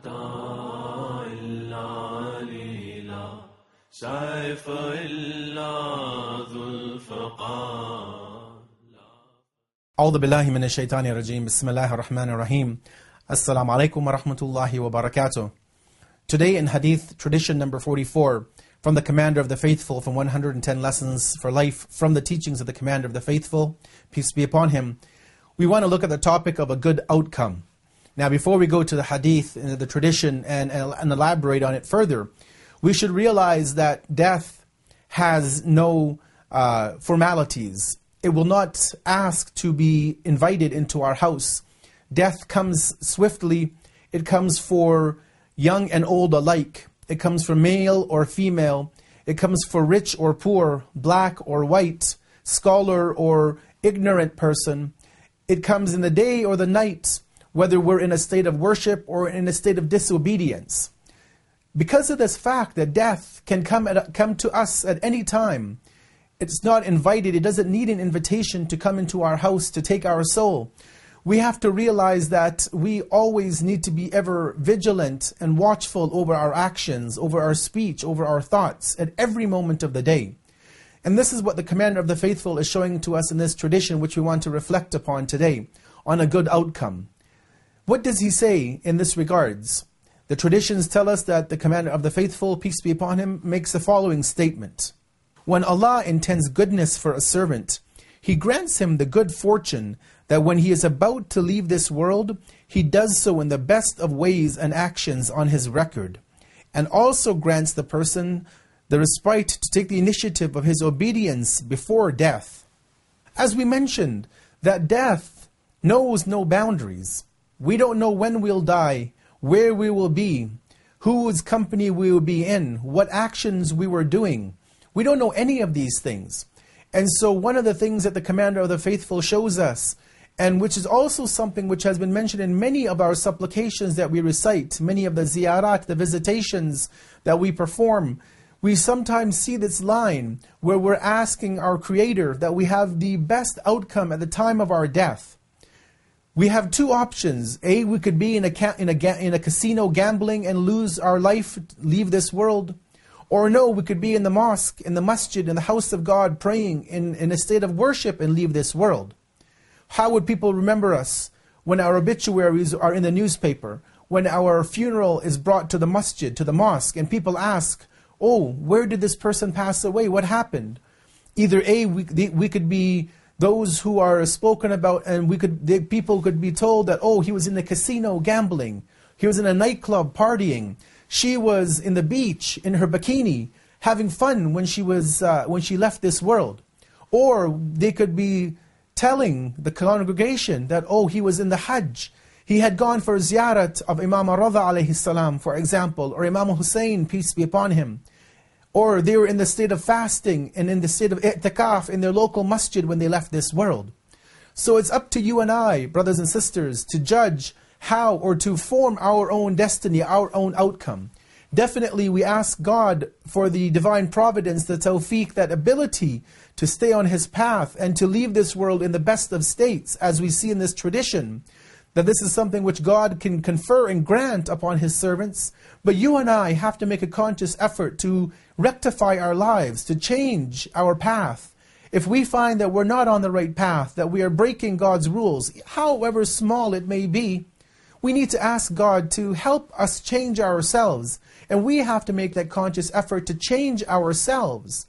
عطاء العليلا سيف الله ذو الفقار أعوذ بالله من الشيطان الرجيم بسم الله الرحمن الرحيم Assalamu alaikum wa rahmatullahi wa. Today in Hadith tradition number 44, from the Commander of the Faithful, from 110 Lessons for Life, from the teachings of the Commander of the Faithful, peace be upon him, we want to look at the topic of a good outcome. Now before we go to the Hadith and the tradition and, and elaborate on it further, we should realize that death has no uh, formalities. It will not ask to be invited into our house. Death comes swiftly. It comes for young and old alike. It comes for male or female. It comes for rich or poor, black or white, scholar or ignorant person. It comes in the day or the night, whether we're in a state of worship or in a state of disobedience. Because of this fact that death can come, at, come to us at any time, it's not invited, it doesn't need an invitation to come into our house to take our soul. We have to realize that we always need to be ever vigilant and watchful over our actions, over our speech, over our thoughts at every moment of the day. And this is what the Commander of the Faithful is showing to us in this tradition, which we want to reflect upon today, on a good outcome. What does he say in this regards? The traditions tell us that the Commander of the Faithful, peace be upon him, makes the following statement When Allah intends goodness for a servant, He grants him the good fortune that when he is about to leave this world, he does so in the best of ways and actions on his record, and also grants the person the respite to take the initiative of his obedience before death. As we mentioned, that death knows no boundaries. We don't know when we'll die, where we will be, whose company we will be in, what actions we were doing. We don't know any of these things. And so, one of the things that the Commander of the Faithful shows us, and which is also something which has been mentioned in many of our supplications that we recite, many of the ziyarat, the visitations that we perform, we sometimes see this line where we're asking our Creator that we have the best outcome at the time of our death. We have two options. A, we could be in a, ca- in a, ga- in a casino gambling and lose our life, leave this world. Or no, we could be in the mosque, in the masjid, in the house of God, praying in, in a state of worship and leave this world. How would people remember us when our obituaries are in the newspaper, when our funeral is brought to the masjid, to the mosque, and people ask, Oh, where did this person pass away? What happened? Either A, we, we could be those who are spoken about, and we could the people could be told that oh, he was in the casino gambling, he was in a nightclub partying, she was in the beach in her bikini having fun when she was uh, when she left this world, or they could be telling the congregation that oh, he was in the Hajj. He had gone for ziyarat of Imam Rida alayhi salam, for example, or Imam Hussein, peace be upon him. Or they were in the state of fasting and in the state of i'tikaf in their local masjid when they left this world. So it's up to you and I, brothers and sisters, to judge how or to form our own destiny, our own outcome. Definitely, we ask God for the divine providence, the tawfiq, that ability to stay on His path and to leave this world in the best of states, as we see in this tradition that this is something which God can confer and grant upon His servants. But you and I have to make a conscious effort to rectify our lives, to change our path. If we find that we're not on the right path, that we are breaking God's rules, however small it may be, we need to ask God to help us change ourselves. And we have to make that conscious effort to change ourselves.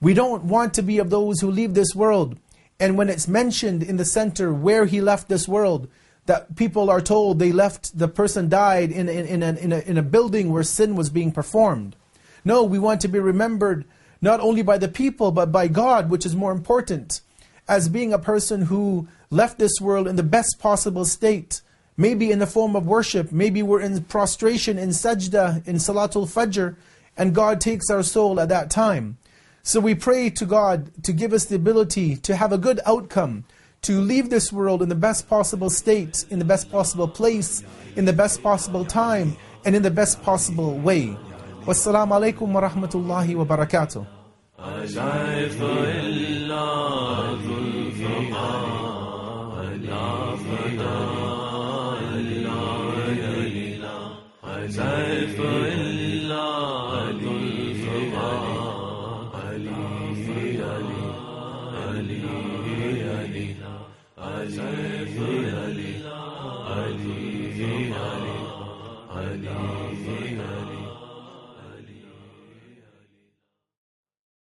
We don't want to be of those who leave this world. And when it's mentioned in the center where he left this world, that people are told they left, the person died in, in, in, a, in, a, in a building where sin was being performed. No, we want to be remembered not only by the people, but by God, which is more important, as being a person who left this world in the best possible state, maybe in the form of worship, maybe we're in prostration, in sajda, in salatul fajr, and God takes our soul at that time. So we pray to God to give us the ability to have a good outcome, to leave this world in the best possible state, in the best possible place, in the best possible time, and in the best possible way. Wassalamu alaikum wa rahmatullahi wa barakatuh. سيف إلا علی علی علی